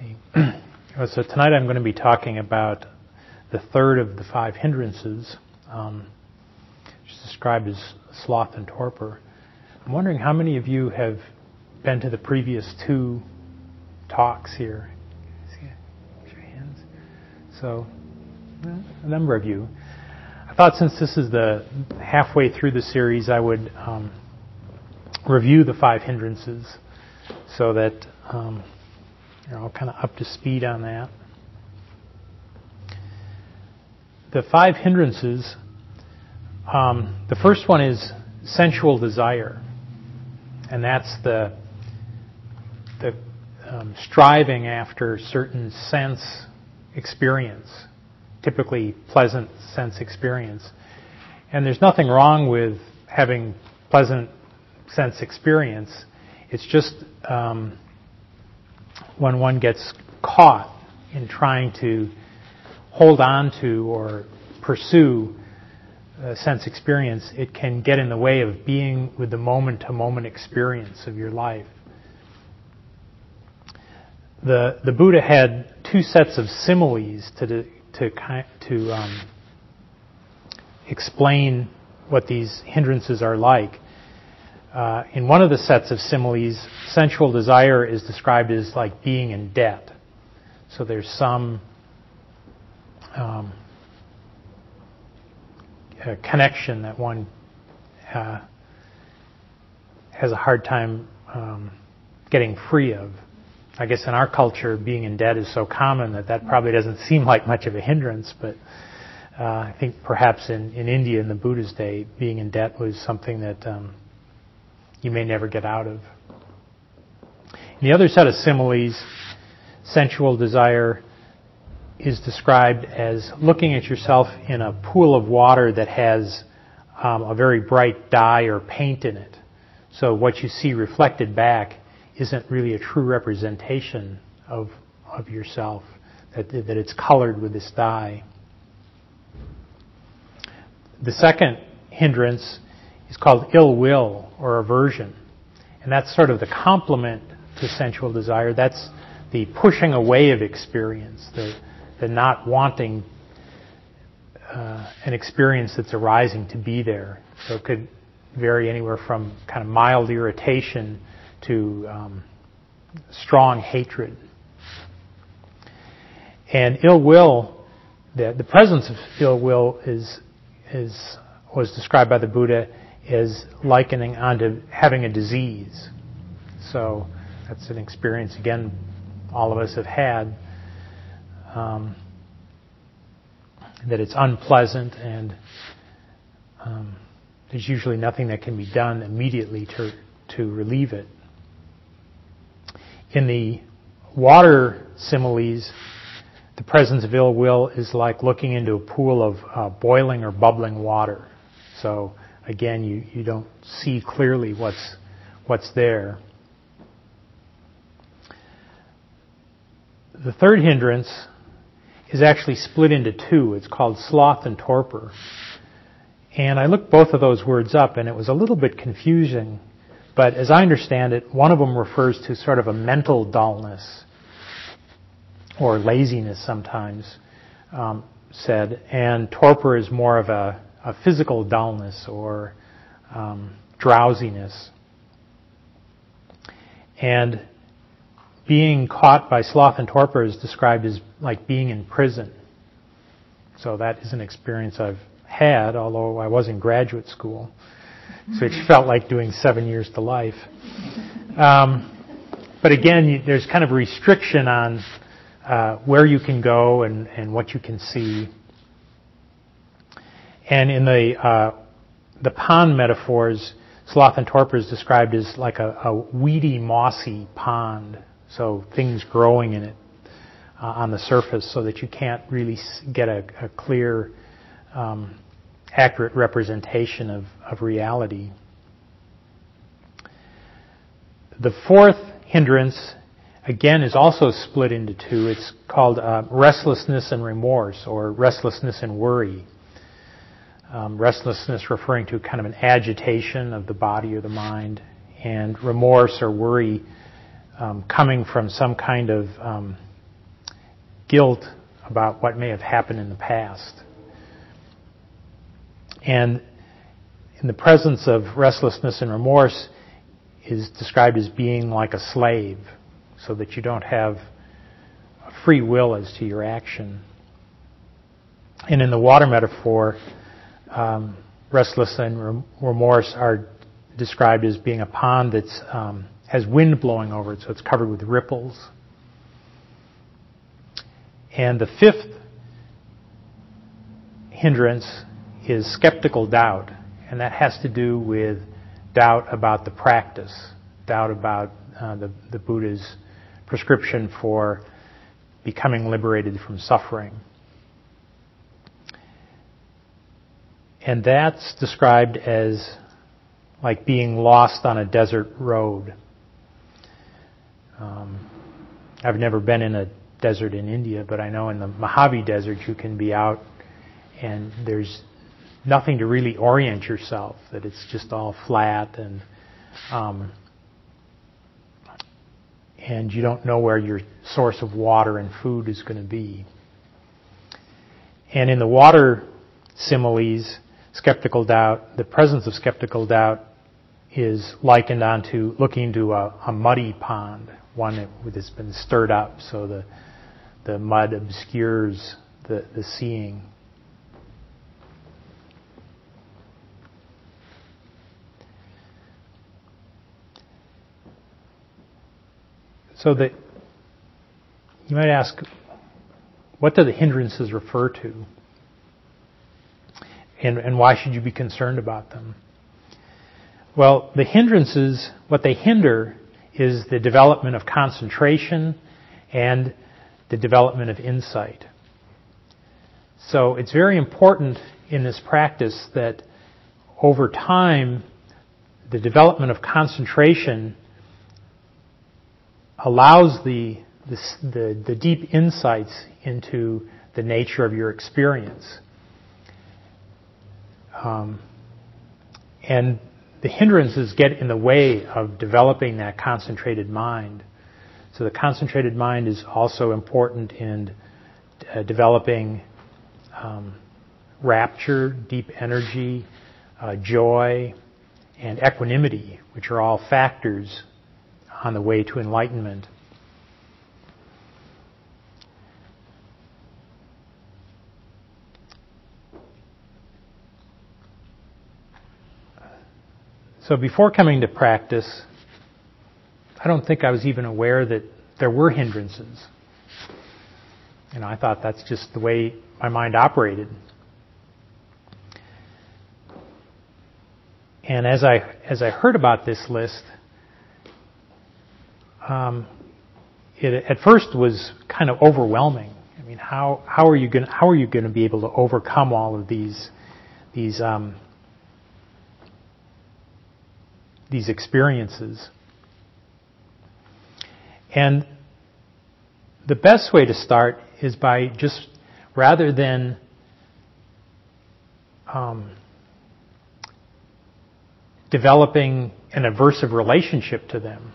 see. so tonight I'm going to be talking about the third of the five hindrances, um, which is described as sloth and torpor. I'm wondering how many of you have been to the previous two talks here. See, your hands. So, a number of you. I thought since this is the halfway through the series, I would um, review the five hindrances so that um, you're all kind of up to speed on that. The five hindrances, um, the first one is sensual desire, and that's the the um, striving after certain sense experience, typically pleasant sense experience. And there's nothing wrong with having pleasant sense experience. It's just um, when one gets caught in trying to hold on to or pursue sense experience, it can get in the way of being with the moment to moment experience of your life. The, the Buddha had two sets of similes to, to, to um, explain what these hindrances are like. Uh, in one of the sets of similes, sensual desire is described as like being in debt. So there's some um, connection that one uh, has a hard time um, getting free of. I guess in our culture, being in debt is so common that that probably doesn't seem like much of a hindrance, but uh, I think perhaps in, in India in the Buddha's day, being in debt was something that um, you may never get out of. The other set of similes, sensual desire is described as looking at yourself in a pool of water that has um, a very bright dye or paint in it. So what you see reflected back isn't really a true representation of, of yourself, that, that it's colored with this dye. The second hindrance is called ill will or aversion. And that's sort of the complement to sensual desire. That's the pushing away of experience, the, the not wanting uh, an experience that's arising to be there. So it could vary anywhere from kind of mild irritation to um, strong hatred. And ill will, the, the presence of ill will is, is, was described by the Buddha is likening onto having a disease. So that's an experience, again, all of us have had. Um, that it's unpleasant and um, there's usually nothing that can be done immediately to, to relieve it. In the water similes, the presence of ill will is like looking into a pool of uh, boiling or bubbling water. So again, you, you don't see clearly what's, what's there. The third hindrance is actually split into two. It's called sloth and torpor. And I looked both of those words up and it was a little bit confusing. But as I understand it, one of them refers to sort of a mental dullness or laziness sometimes um, said, and torpor is more of a a physical dullness or um, drowsiness. And being caught by sloth and torpor is described as like being in prison. So that is an experience I've had, although I was in graduate school, so it felt like doing seven years to life. Um, but again, there's kind of restriction on uh, where you can go and, and what you can see. And in the uh, the pond metaphors, sloth and torpor is described as like a, a weedy, mossy pond. So things growing in it uh, on the surface, so that you can't really get a, a clear, um, accurate representation of, of reality. The fourth hindrance, again, is also split into two. It's called uh, restlessness and remorse, or restlessness and worry. Um, restlessness referring to kind of an agitation of the body or the mind, and remorse or worry um, coming from some kind of um, guilt about what may have happened in the past. And in the presence of restlessness and remorse is described as being like a slave, so that you don't have free will as to your action. And in the water metaphor, um, restless and remorse are described as being a pond that um, has wind blowing over it, so it's covered with ripples. And the fifth hindrance is skeptical doubt, and that has to do with doubt about the practice, doubt about uh, the, the Buddha's prescription for becoming liberated from suffering. And that's described as like being lost on a desert road. Um, I've never been in a desert in India, but I know in the Mojave Desert you can be out and there's nothing to really orient yourself, that it's just all flat and um, and you don't know where your source of water and food is going to be. And in the water similes, skeptical doubt, the presence of skeptical doubt is likened onto looking to a, a muddy pond, one that has been stirred up so the, the mud obscures the, the seeing. So that you might ask, what do the hindrances refer to? And, and why should you be concerned about them? Well, the hindrances, what they hinder is the development of concentration and the development of insight. So it's very important in this practice that over time, the development of concentration allows the, the, the, the deep insights into the nature of your experience. Um, and the hindrances get in the way of developing that concentrated mind. So the concentrated mind is also important in uh, developing um, rapture, deep energy, uh, joy, and equanimity, which are all factors on the way to enlightenment. So before coming to practice, I don't think I was even aware that there were hindrances. Know, I thought that's just the way my mind operated. And as I as I heard about this list, um, it at first was kind of overwhelming. I mean, how how are you going how are you going to be able to overcome all of these these um, these experiences? And the best way to start is by just rather than um, developing an aversive relationship to them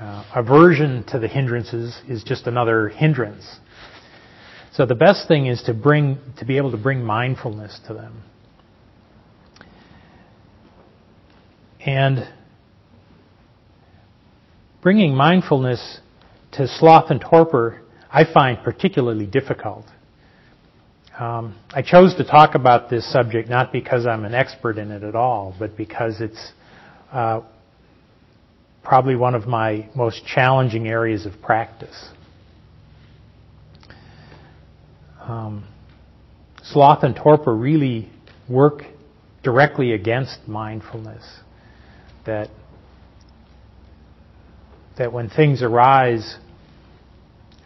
uh, aversion to the hindrances is just another hindrance. So the best thing is to bring, to be able to bring mindfulness to them. And bringing mindfulness to sloth and torpor, I find particularly difficult. Um, I chose to talk about this subject not because I'm an expert in it at all, but because it's uh, probably one of my most challenging areas of practice. Um, sloth and torpor really work directly against mindfulness. That that when things arise,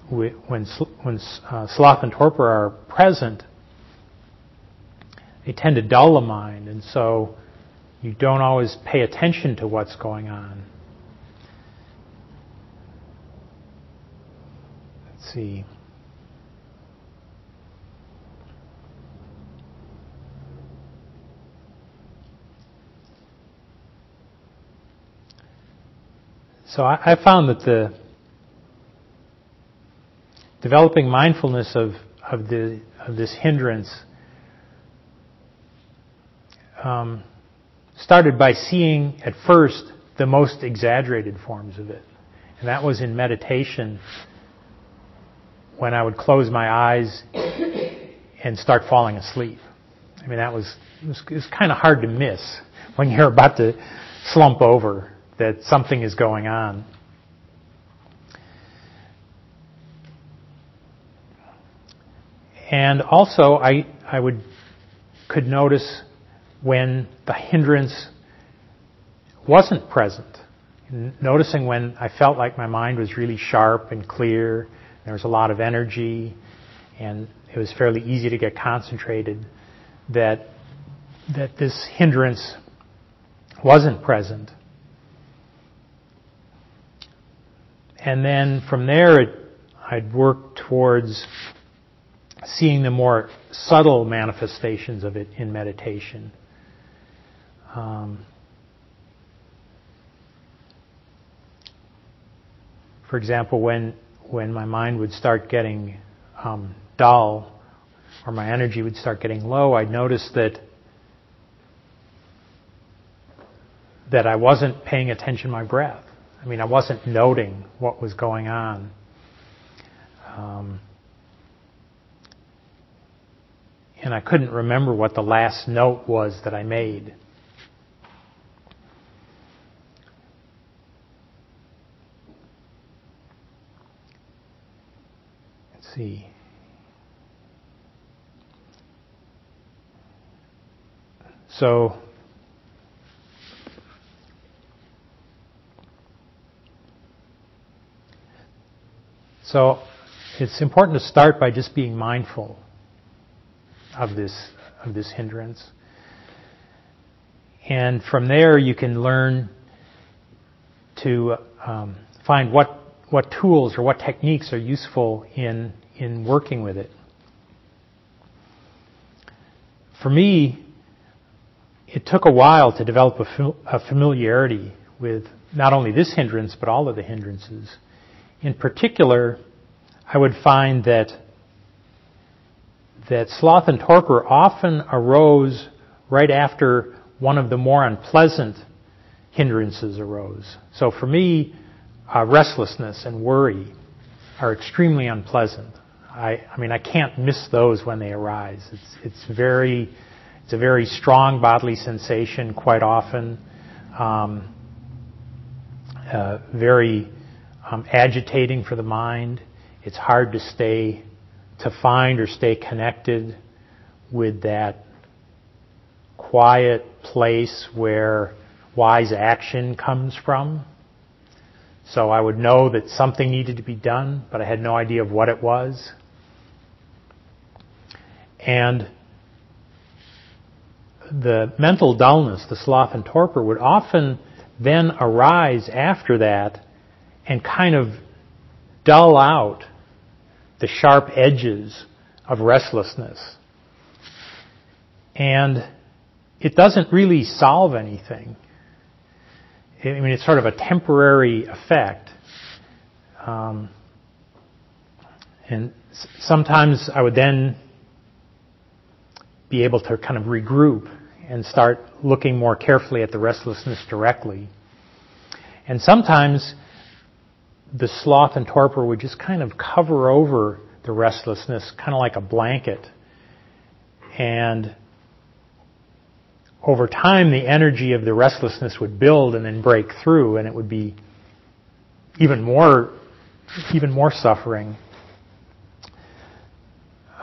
when when uh, sloth and torpor are present, they tend to dull the mind, and so you don't always pay attention to what's going on. Let's see. So I, I found that the developing mindfulness of, of, the, of this hindrance um, started by seeing at first the most exaggerated forms of it. And that was in meditation when I would close my eyes and start falling asleep. I mean, that was, it was, was kind of hard to miss when you're about to slump over that something is going on. And also, I, I would, could notice when the hindrance wasn't present. Noticing when I felt like my mind was really sharp and clear, there was a lot of energy, and it was fairly easy to get concentrated, that, that this hindrance wasn't present. And then from there, it, I'd work towards seeing the more subtle manifestations of it in meditation. Um, for example, when when my mind would start getting um, dull or my energy would start getting low, I'd notice that that I wasn't paying attention to my breath. I mean, I wasn't noting what was going on. Um, and I couldn't remember what the last note was that I made. Let's see. So, so it's important to start by just being mindful of this of this hindrance. And from there, you can learn to um, find what what tools or what techniques are useful in in working with it. For me, it took a while to develop a, a familiarity with not only this hindrance but all of the hindrances. In particular, I would find that that sloth and torpor often arose right after one of the more unpleasant hindrances arose. So for me, uh, restlessness and worry are extremely unpleasant. I, I mean, I can't miss those when they arise. It's, it's very, it's a very strong bodily sensation quite often. Um, uh, very um, agitating for the mind. It's hard to stay to find or stay connected with that quiet place where wise action comes from. So I would know that something needed to be done, but I had no idea of what it was. And the mental dullness, the sloth and torpor, would often then arise after that and kind of dull out the sharp edges of restlessness. And it doesn't really solve anything. I mean, it's sort of a temporary effect. Um, and sometimes I would then be able to kind of regroup and start looking more carefully at the restlessness directly. And sometimes the sloth and torpor would just kind of cover over the restlessness, kind of like a blanket. And over time, the energy of the restlessness would build and then break through, and it would be even more, even more suffering.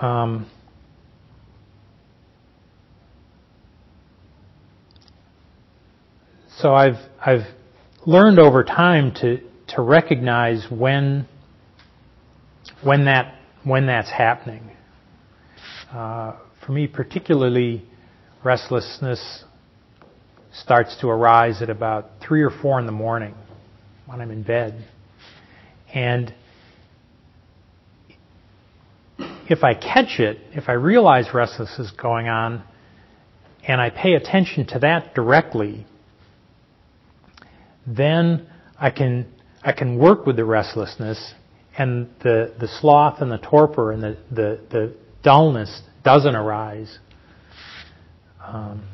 Um, so I've I've learned over time to to recognize when when that when that's happening. Uh, for me, particularly, restlessness starts to arise at about three or four in the morning when I'm in bed, and if I catch it, if I realize restlessness is going on, and I pay attention to that directly, then I can I can work with the restlessness and the, the sloth and the torpor and the, the, the dullness doesn't arise. Um,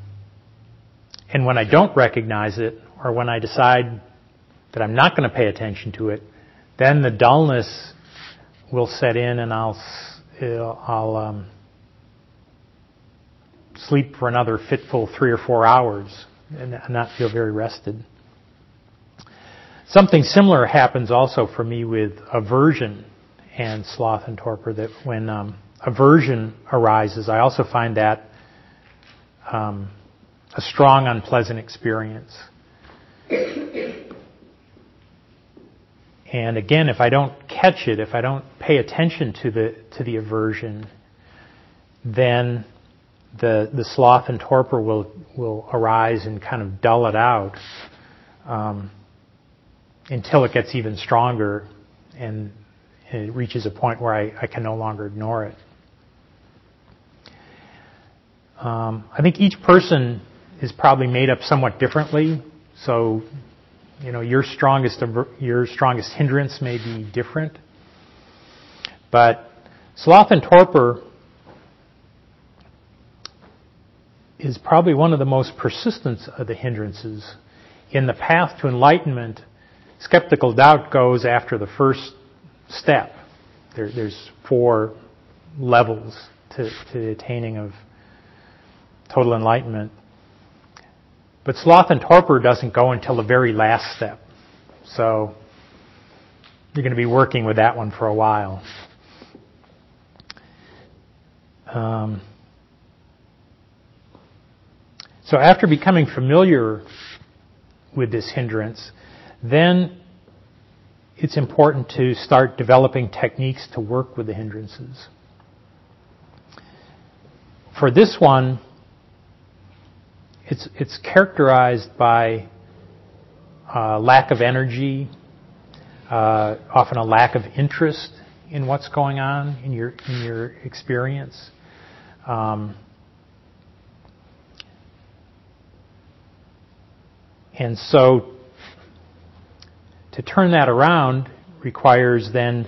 and when I don't recognize it, or when I decide that I'm not going to pay attention to it, then the dullness will set in, and I'll I'll um, sleep for another fitful three or four hours and not feel very rested. Something similar happens also for me with aversion and sloth and torpor. That when um, aversion arises, I also find that um, a strong, unpleasant experience. And again, if I don't catch it, if I don't pay attention to the to the aversion, then the the sloth and torpor will will arise and kind of dull it out um, until it gets even stronger and it reaches a point where I, I can no longer ignore it. Um, I think each person is probably made up somewhat differently. So, you know, your strongest your strongest hindrance may be different. But sloth and torpor is probably one of the most persistent of the hindrances. In the path to enlightenment, skeptical doubt goes after the first step. There, there's four levels to, to the attaining of total enlightenment. But sloth and torpor doesn't go until the very last step. So you're going to be working with that one for a while. Um, so after becoming familiar with this hindrance, then it's important to start developing techniques to work with the hindrances. For this one, it's, it's characterized by uh, lack of energy, uh, often a lack of interest in what's going on in your in your experience. Um, And so to turn that around requires then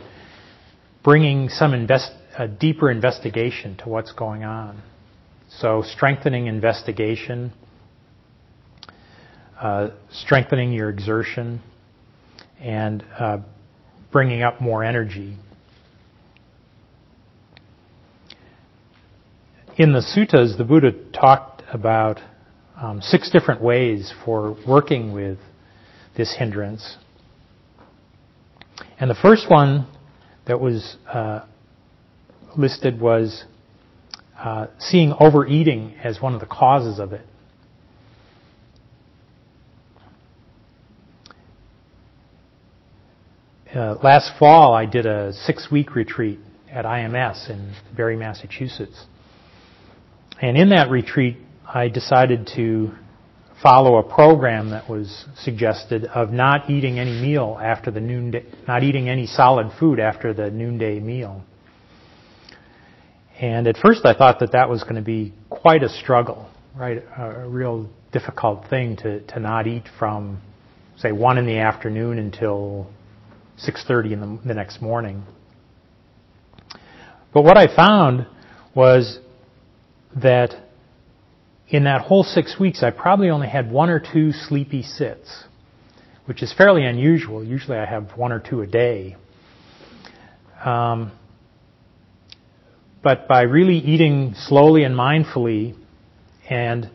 bringing some invest, deeper investigation to what's going on. So strengthening investigation, uh, strengthening your exertion, and uh, bringing up more energy. In the suttas, the Buddha talked about um, six different ways for working with this hindrance. And the first one that was uh, listed was uh, seeing overeating as one of the causes of it. Uh, last fall, I did a six week retreat at IMS in Barre, Massachusetts. And in that retreat, I decided to follow a program that was suggested of not eating any meal after the noonday, not eating any solid food after the noonday meal. And at first I thought that that was going to be quite a struggle, right? A, real difficult thing to, to not eat from, say, 1 in the afternoon until 6.30 in the, the next morning. But what I found was that in that whole six weeks, I probably only had one or two sleepy sits, which is fairly unusual. Usually I have one or two a day. Um, but by really eating slowly and mindfully and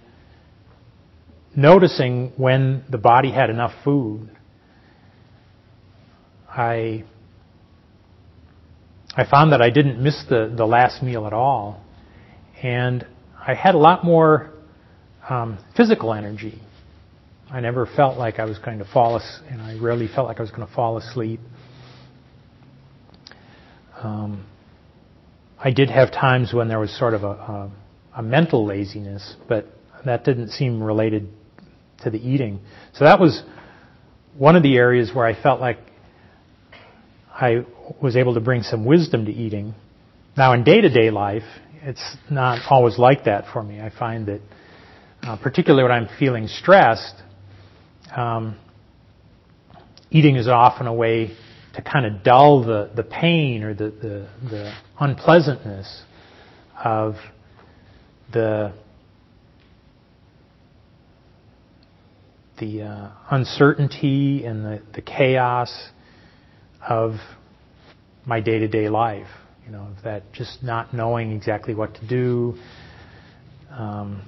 noticing when the body had enough food, I I found that I didn't miss the, the last meal at all. And I had a lot more um, physical energy. I never felt like I was going to fall asleep, and I rarely felt like I was going to fall asleep. Um, I did have times when there was sort of a, a, a mental laziness, but that didn't seem related to the eating. So that was one of the areas where I felt like I was able to bring some wisdom to eating. Now, in day to day life, it's not always like that for me. I find that uh, particularly when I'm feeling stressed, um, eating is often a way to kind of dull the, the pain or the, the, the unpleasantness of the the uh, uncertainty and the, the chaos of my day to day life. You know, of that just not knowing exactly what to do. Um,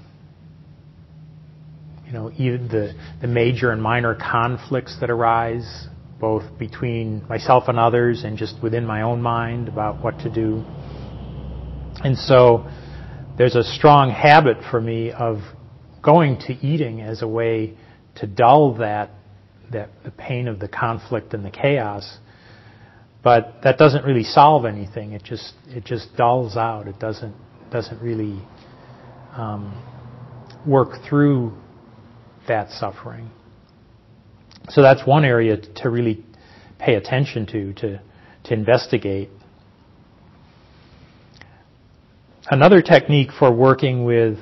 you know, the, the major and minor conflicts that arise, both between myself and others and just within my own mind about what to do. And so there's a strong habit for me of going to eating as a way to dull that, that the pain of the conflict and the chaos. But that doesn't really solve anything. It just it just dulls out. It doesn't doesn't really um, work through that suffering. So that's one area to really pay attention to, to, to investigate. Another technique for working with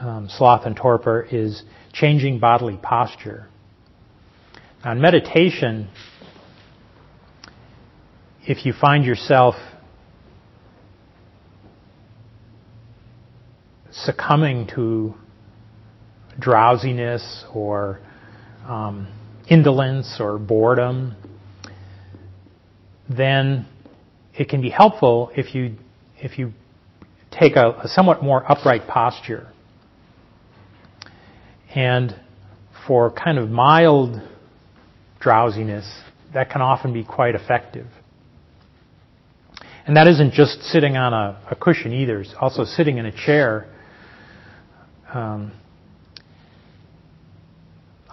um, sloth and torpor is changing bodily posture. Now, in meditation, if you find yourself succumbing to drowsiness or um, indolence or boredom, then it can be helpful if you if you take a, a somewhat more upright posture. And for kind of mild drowsiness, that can often be quite effective. And that isn't just sitting on a, a cushion either. It's also sitting in a chair. Um,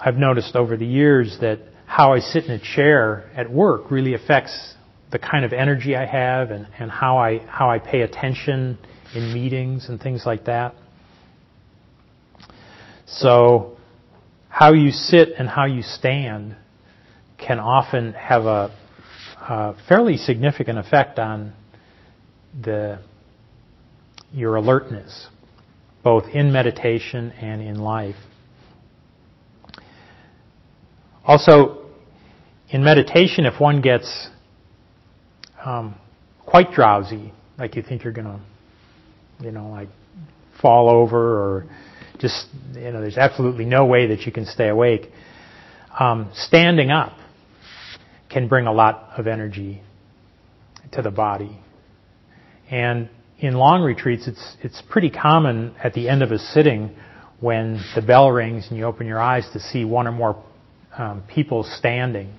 I've noticed over the years that how I sit in a chair at work really affects the kind of energy I have and, and how I how I pay attention in meetings and things like that. So how you sit and how you stand can often have a, a fairly significant effect on the your alertness, both in meditation and in life. Also, in meditation, if one gets um, quite drowsy, like you think you're going to, you know, like fall over or just, you know, there's absolutely no way that you can stay awake, um, standing up can bring a lot of energy to the body. And in long retreats, it's, it's pretty common at the end of a sitting when the bell rings and you open your eyes to see one or more um, people standing.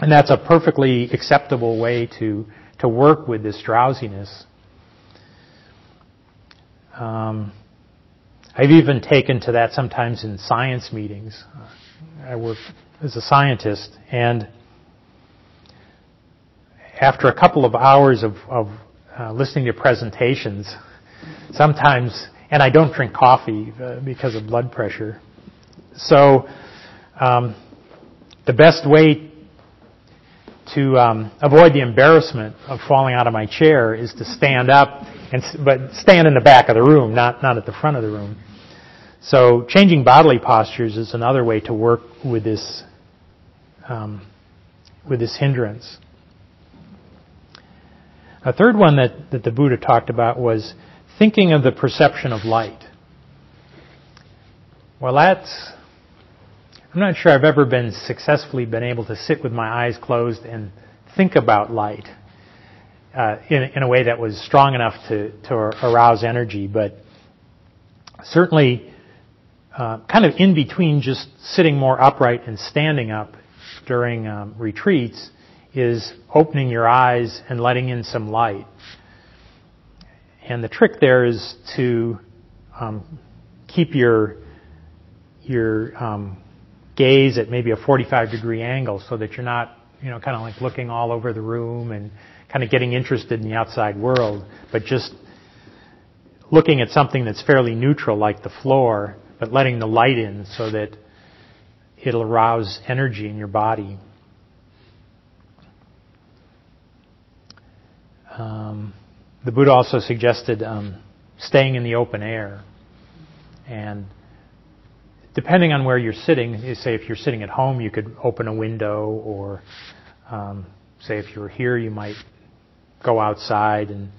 And that's a perfectly acceptable way to, to work with this drowsiness. Um, I've even taken to that sometimes in science meetings. I work as a scientist, and after a couple of hours of, of uh, listening to presentations, sometimes, and I don't drink coffee uh, because of blood pressure. So um, the best way to um, avoid the embarrassment of falling out of my chair is to stand up, and but stand in the back of the room, not not at the front of the room. So changing bodily postures is another way to work with this um, with this hindrance. A third one that, that the Buddha talked about was thinking of the perception of light. Well, that's I'm not sure I've ever been successfully been able to sit with my eyes closed and think about light uh, in, in a way that was strong enough to, to arouse energy, but certainly uh, kind of in between just sitting more upright and standing up during um, retreats is opening your eyes and letting in some light. And the trick there is to um, keep your your um, gaze at maybe a 45 degree angle so that you're not, you know, kind of like looking all over the room and kind of getting interested in the outside world, but just looking at something that's fairly neutral like the floor, but letting the light in so that it'll arouse energy in your body. Um, the Buddha also suggested um, staying in the open air and depending on where you're sitting, you say if you're sitting at home, you could open a window, or um, say if you were here, you might go outside and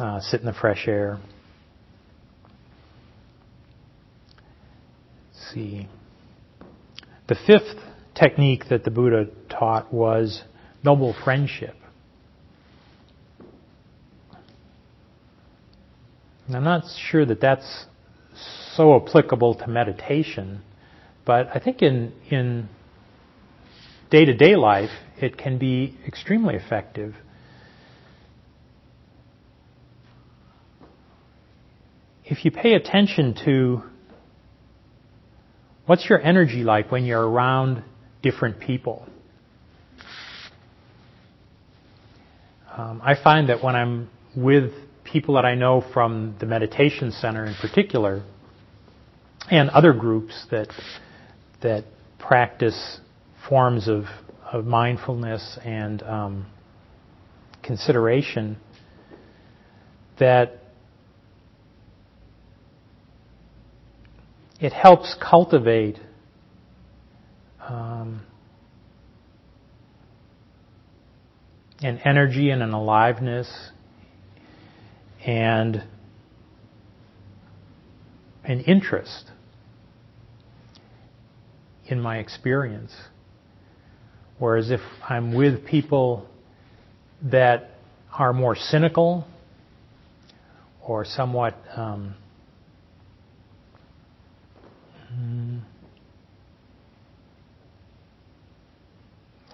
uh, sit in the fresh air. Let's see. The fifth technique that the Buddha taught was noble friendship. I'm not sure that that's so applicable to meditation, but I think in in day-to-day life it can be extremely effective. If you pay attention to what's your energy like when you're around different people. Um, I find that when I'm with people that I know from the meditation center in particular, and other groups that that practice forms of, of mindfulness and um, consideration, that it helps cultivate um, an energy and an aliveness and an interest in my experience. Whereas if I'm with people that are more cynical or somewhat um,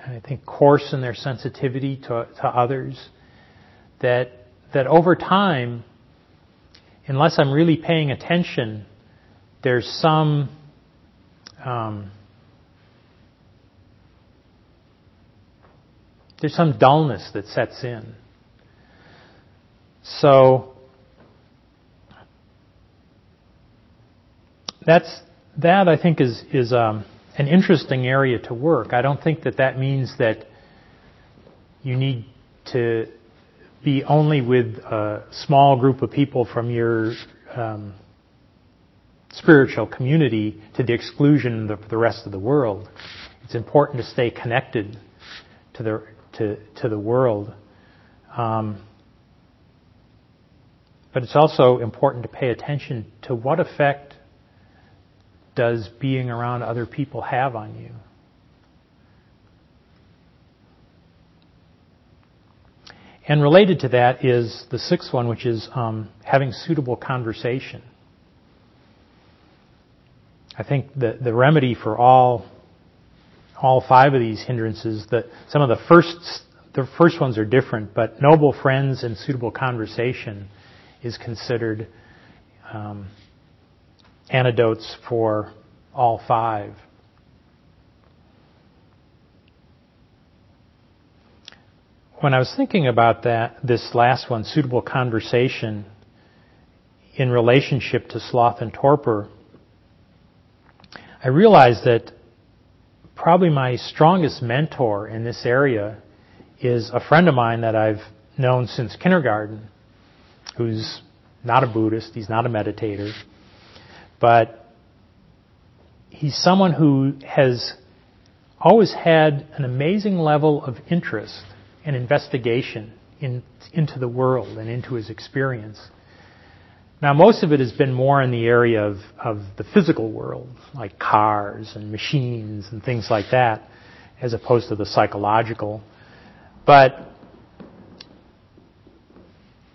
I think coarse in their sensitivity to, to others, that that over time, unless I'm really paying attention, there's some um, there's some dullness that sets in. So that's that I think is is um, an interesting area to work. I don't think that that means that you need to be only with a small group of people from your um, spiritual community to the exclusion of the rest of the world. It's important to stay connected to the to to the world, um, but it's also important to pay attention to what effect does being around other people have on you. And related to that is the sixth one, which is um, having suitable conversation. I think the, the remedy for all all five of these hindrances, that some of the first the first ones are different, but noble friends and suitable conversation is considered um, antidotes for all five. When I was thinking about that, this last one, suitable conversation, in relationship to sloth and torpor, I realized that probably my strongest mentor in this area is a friend of mine that I've known since kindergarten, who's not a Buddhist, he's not a meditator, but he's someone who has always had an amazing level of interest and investigation in, into the world and into his experience. Now, most of it has been more in the area of, of the physical world, like cars and machines and things like that, as opposed to the psychological. But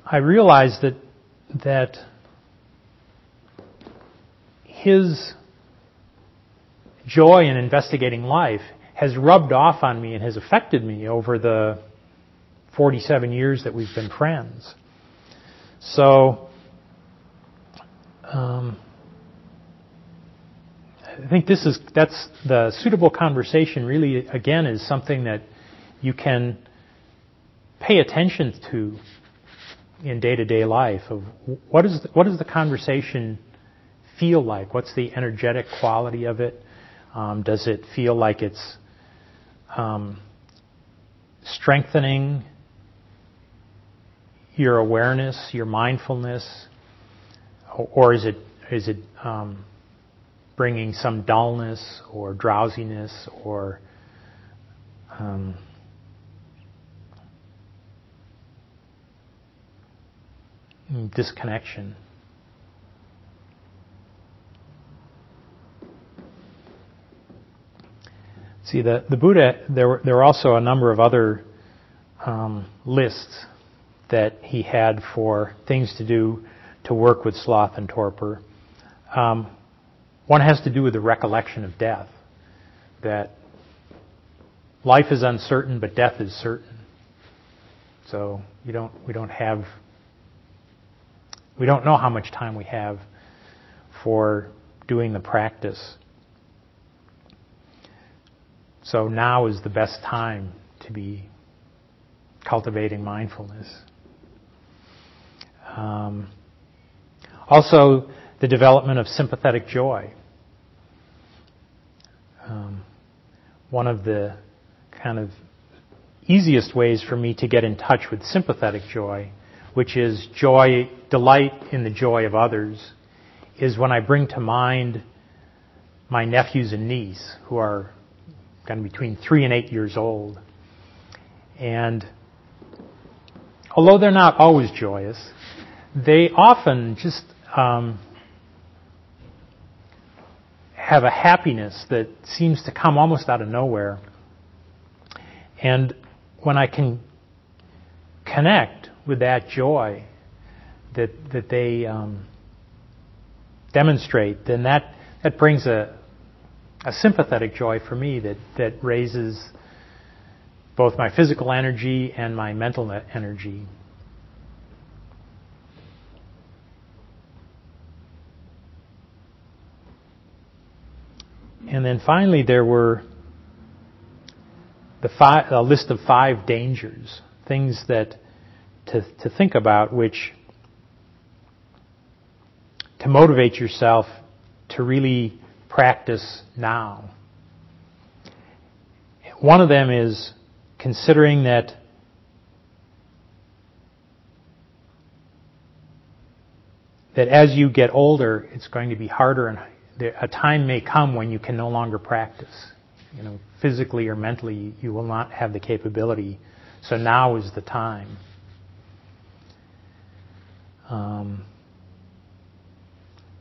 I realized that that his joy in investigating life has rubbed off on me and has affected me over the 47 years that we've been friends. So, um, I think this is that's the suitable conversation. Really, again, is something that you can pay attention to in day-to-day life. Of what is the, what does the conversation feel like? What's the energetic quality of it? Um, does it feel like it's um, strengthening your awareness, your mindfulness, or is it is it um, bringing some dullness or drowsiness or um, disconnection. See, the, the Buddha, there were, there were also a number of other um, lists that he had for things to do to work with sloth and torpor. Um, one has to do with the recollection of death, that life is uncertain, but death is certain. So you don't, we don't have, we don't know how much time we have for doing the practice. So now is the best time to be cultivating mindfulness. Um, also, the development of sympathetic joy. Um, one of the kind of easiest ways for me to get in touch with sympathetic joy, which is joy, delight in the joy of others, is when I bring to mind my nephews and niece who are kind of between three and eight years old. And although they're not always joyous, they often just um, have a happiness that seems to come almost out of nowhere. And when I can connect with that joy that that they um, demonstrate, then that that brings a a sympathetic joy for me that that raises both my physical energy and my mental energy. And then finally, there were the five, a list of five dangers, things that to, to think about, which to motivate yourself to really practice now. One of them is considering that that as you get older, it's going to be harder and a time may come when you can no longer practice. You know, physically or mentally, you will not have the capability. So now is the time. Um,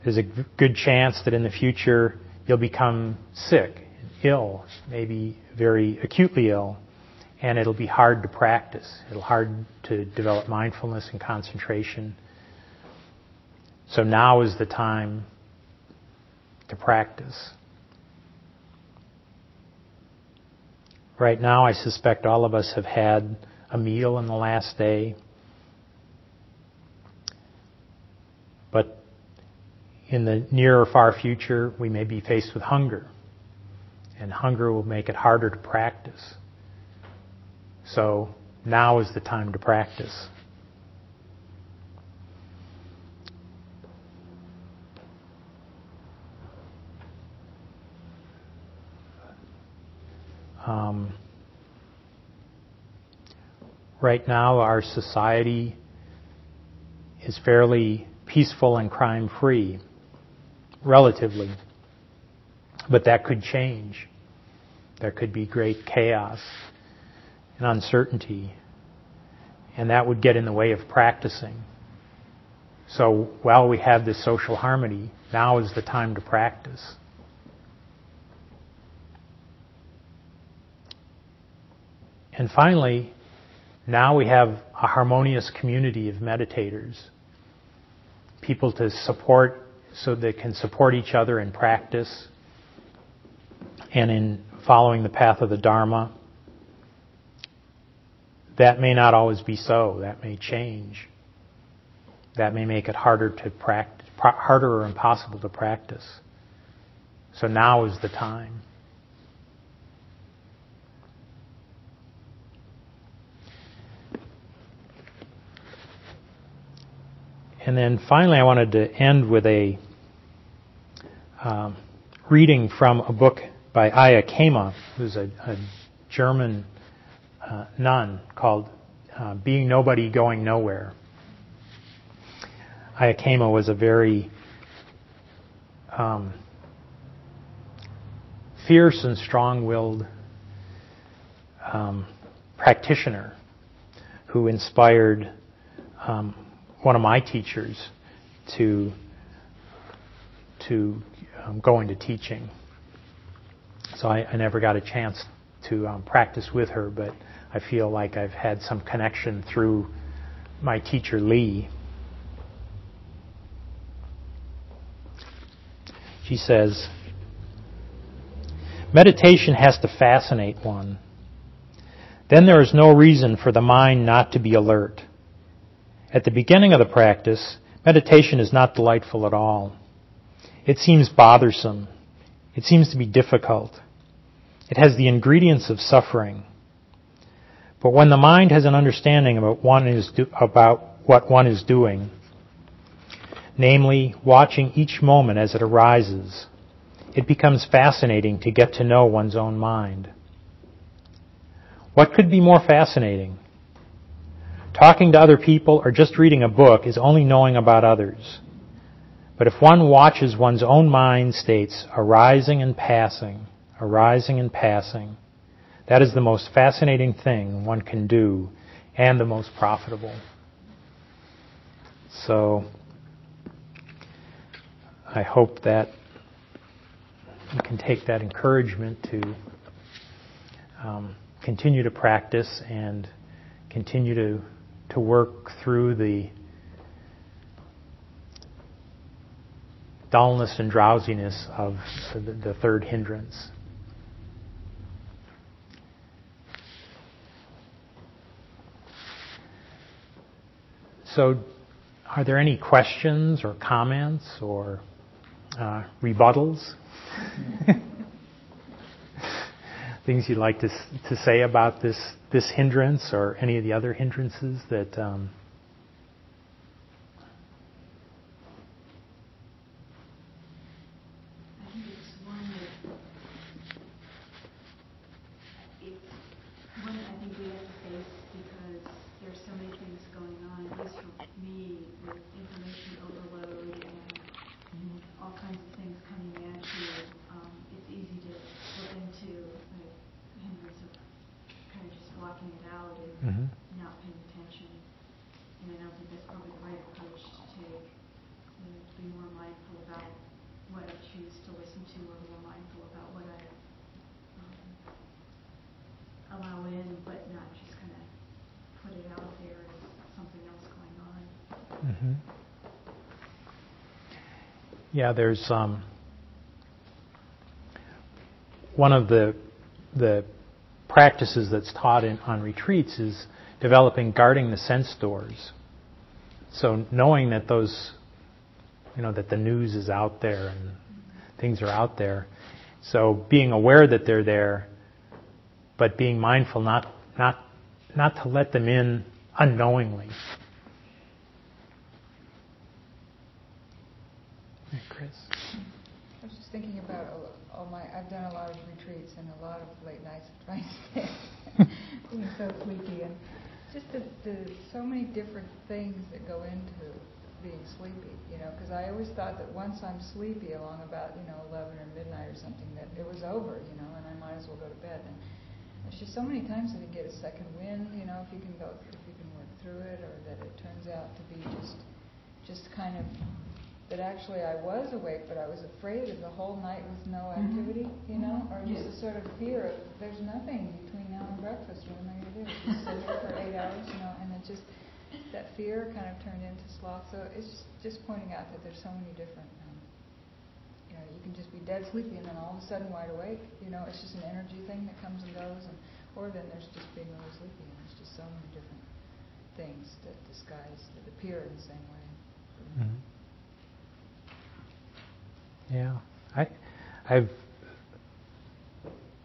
there's a good chance that in the future you'll become sick, ill, maybe very acutely ill, and it'll be hard to practice. It'll hard to develop mindfulness and concentration. So now is the time to practice. Right now, I suspect all of us have had a meal in the last day. But in the near or far future, we may be faced with hunger. And hunger will make it harder to practice. So now is the time to practice. Um, right now, our society is fairly peaceful and crime free, relatively. But that could change. There could be great chaos and uncertainty, and that would get in the way of practicing. So while we have this social harmony, now is the time to practice. And finally, now we have a harmonious community of meditators, people to support so they can support each other in practice and in following the path of the Dharma. That may not always be so. That may change. That may make it harder to practice, harder or impossible to practice. So now is the time. And then finally, I wanted to end with a um, reading from a book by Ayya Khema, who's a, a German uh, nun called uh, Being Nobody Going Nowhere. Ayya Khema was a very um, fierce and strong-willed um, practitioner who inspired um, one of my teachers to to um, go into teaching. So I, I, never got a chance to um, practice with her, but I feel like I've had some connection through my teacher Lee. She says, Meditation has to fascinate one. Then there is no reason for the mind not to be alert. At the beginning of the practice, meditation is not delightful at all. It seems bothersome. It seems to be difficult. It has the ingredients of suffering. But when the mind has an understanding about, one is do, about what one is doing, namely watching each moment as it arises, it becomes fascinating to get to know one's own mind. What could be more fascinating? Talking to other people or just reading a book is only knowing about others. But if one watches one's own mind states arising and passing, arising and passing, that is the most fascinating thing one can do and the most profitable. So, I hope that you can take that encouragement to um, continue to practice and continue to, to work through the dullness and drowsiness of the, third hindrance. So, are there any questions or comments or uh, rebuttals? Things you'd like to to say about this this hindrance or any of the other hindrances that um, Yeah, there's um, one of the the practices that's taught in, on retreats is developing guarding the sense doors. So knowing that those, you know, that the news is out there and things are out there. So being aware that they're there, but being mindful not not not to let them in unknowingly. Chris? I was just thinking about all my. I've done a lot of retreats and a lot of late nights trying to stay, being so sleepy, and just the, the so many different things that go into being sleepy. You know, because I always thought that once I'm sleepy, along about you know 11 or midnight or something, that it was over. You know, and I might as well go to bed. And there's just so many times that you get a second wind. You know, if you can go, if you can work through it, or that it turns out to be just, just kind of that actually I was awake, but I was afraid of the whole night with no mm-hmm. activity, mm-hmm. you know, or just yes. a sort of fear of there's nothing between now and breakfast. What am I going to do? Just sit here for eight hours, you know, and it just that fear kind of turned into sloth. So it's just, pointing out that there's so many different. Um, you know, you can just be dead sleepy and then all of a sudden wide awake. You know, it's just an energy thing that comes and goes, and or then there's just being really sleepy, and there's just so many different things that disguise that appear in the same way. Mm-hmm. Yeah, I, I've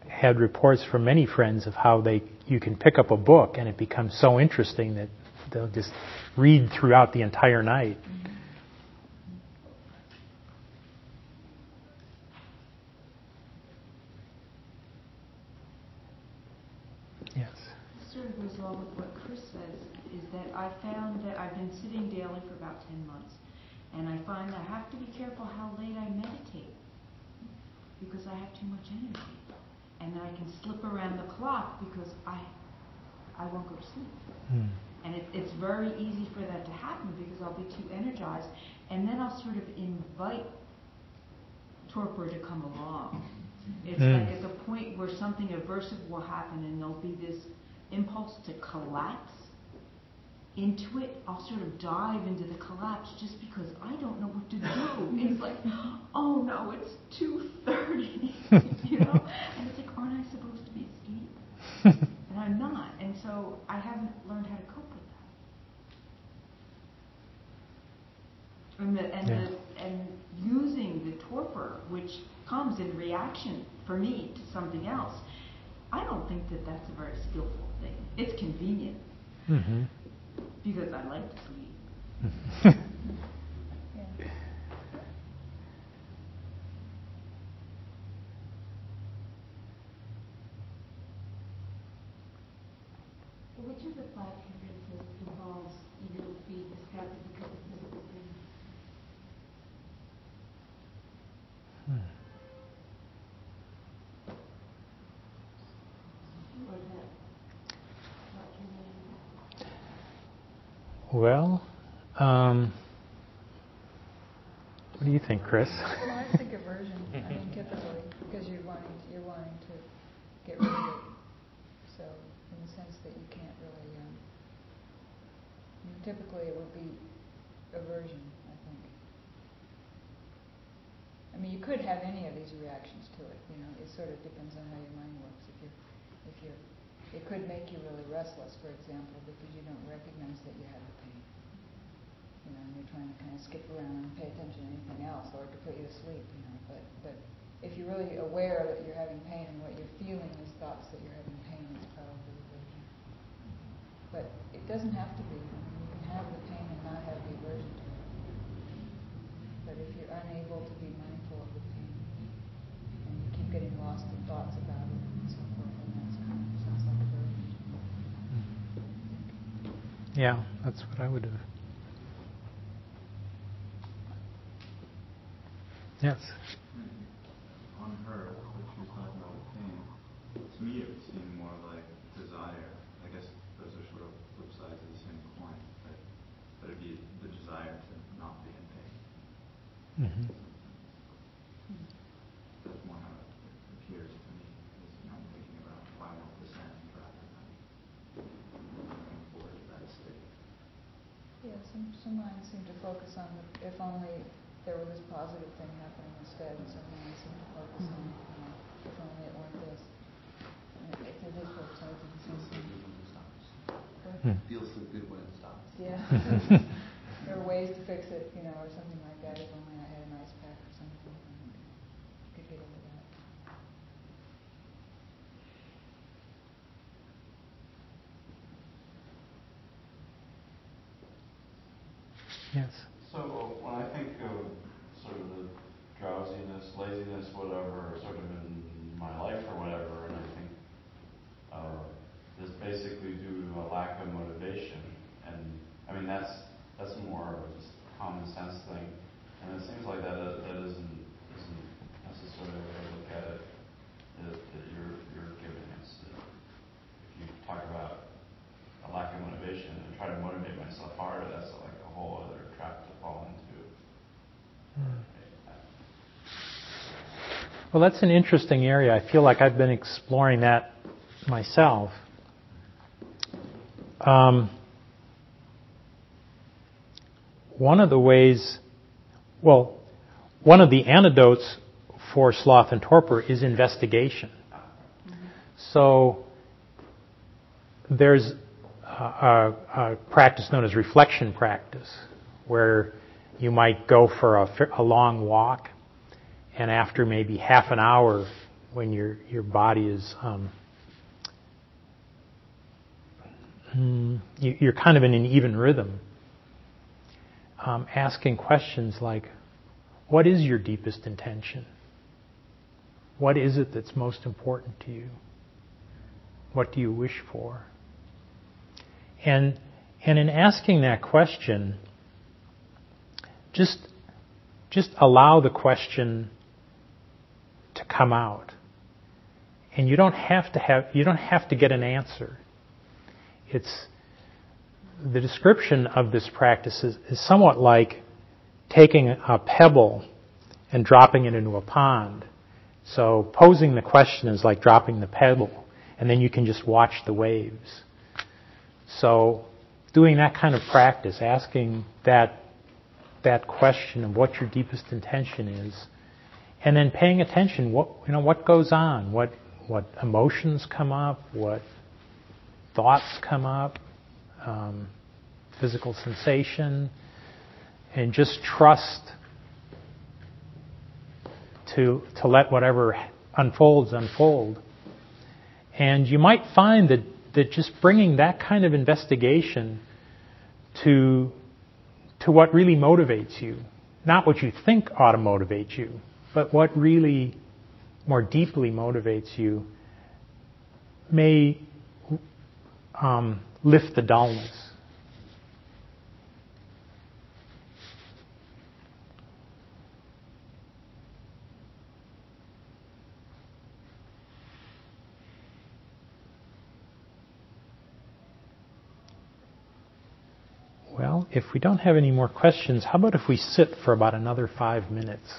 had reports from many friends of how they you can pick up a book and it becomes so interesting that they'll just read throughout the entire night. Yes. Sort of goes along with what Chris says, is that I found that I've been sitting daily for about 10 months. And I find that I have to be careful how late I meditate. because I have too much energy. And then I can slip around the clock because I, I won't go to sleep. Mm. And it, it's very easy for that to happen because I'll be too energized. And then I'll sort of invite torpor to come along. It's Mm. like at the point where something aversive will happen and there'll be this impulse to collapse into it, I'll sort of dive into the collapse just because I don't know what to do. It's like, oh no, it's two thirty, you know, and it's like, aren't I supposed to be asleep? and I'm not, and so I haven't learned how to cope with that. And the, and Yeah. the, and using the torpor, which comes in reaction for me to something else, I don't think that that's a very skillful thing. It's convenient hmm because I like to sleep. Yeah. Which of the five hindrances involves ego being distracted because of physical pain? Or that, what can they, Well, um, what do you think, Chris? Well, I think aversion, I mean typically, because you're wanting, you're wanting to get rid of it. So, in the sense that you can't really, um, typically it would be aversion, I think. I mean, you could have any of these reactions to it, you know, it sort of depends on how your mind works. If you're, if you're, it could make you really restless, for example, because you don't recognize that you have the pain. You know, and you're trying to kind of skip around and pay attention to anything else, or to put you to sleep, you know. But, but if you're really aware that you're having pain and what you're feeling is thoughts that you're having pain, it's probably aversion. But it doesn't have to be. I mean, you can have the pain and not have the aversion to it. But if you're unable to be mindful of the pain, and you keep getting lost in thoughts about it and so forth, then that's kind of sounds like aversion. to me. Yeah, that's what I would have. Yes. on her, what she was talking about with pain, to me it would seem more like desire. I guess those are sort of flip sides of the same coin, but, but it'd be the desire to not be in pain. hmm That's more how it appears to me, is, you know, I'm thinking about why I want this end rather than looking forward to that state. Yeah, some, some minds seem to focus on the, if only there were this positive thing happening instead, and some minds seem to focus on, you know, if only it weren't this. And it, it it is both sides of the same Hmm. Feels so good when it stops. Yeah. there are ways to fix it, you know, or something like that, if only I had an ice pack or something, and could get over that. Yes. So uh, when I think of sort of the drowsiness, laziness, whatever, sort of in my life or whatever, and I think uh, it's basically due to a lack of motivation. And I mean that's that's more of just a common sense thing. And it seems like that uh, that isn't isn't necessarily the way to look at it that, that you're you're giving us. If you talk about a lack of motivation and try to motivate myself harder, that's like a whole other trap to fall into. Well, that's an interesting area. I feel like I've been exploring that myself. Um, one of the ways, well, one of the antidotes for sloth and torpor is investigation. So there's a, a, practice known as reflection practice, where you might go for a, a long walk, and after maybe half an hour, when your your body is um, mm, you, you're kind of in an even rhythm, um, asking questions like, "What is your deepest intention? What is it that's most important to you? What do you wish for?" And and in asking that question, just just allow the question to come out. And you don't have to have you don't have to get an answer. It's the description of this practice is, is somewhat like taking a pebble and dropping it into a pond. So posing the question is like dropping the pebble, and then you can just watch the waves. So doing that kind of practice, asking that that question of what your deepest intention is, and then paying attention what you know what goes on, what what emotions come up, what thoughts come up, um, physical sensation, and just trust to to let whatever unfolds unfold. And you might find that that just bringing that kind of investigation to to what really motivates you, not what you think ought to motivate you, but what really more deeply motivates you, may um, lift the dullness. Well, if we don't have any more questions, how about if we sit for about another five minutes?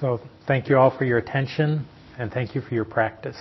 So thank you all for your attention and thank you for your practice.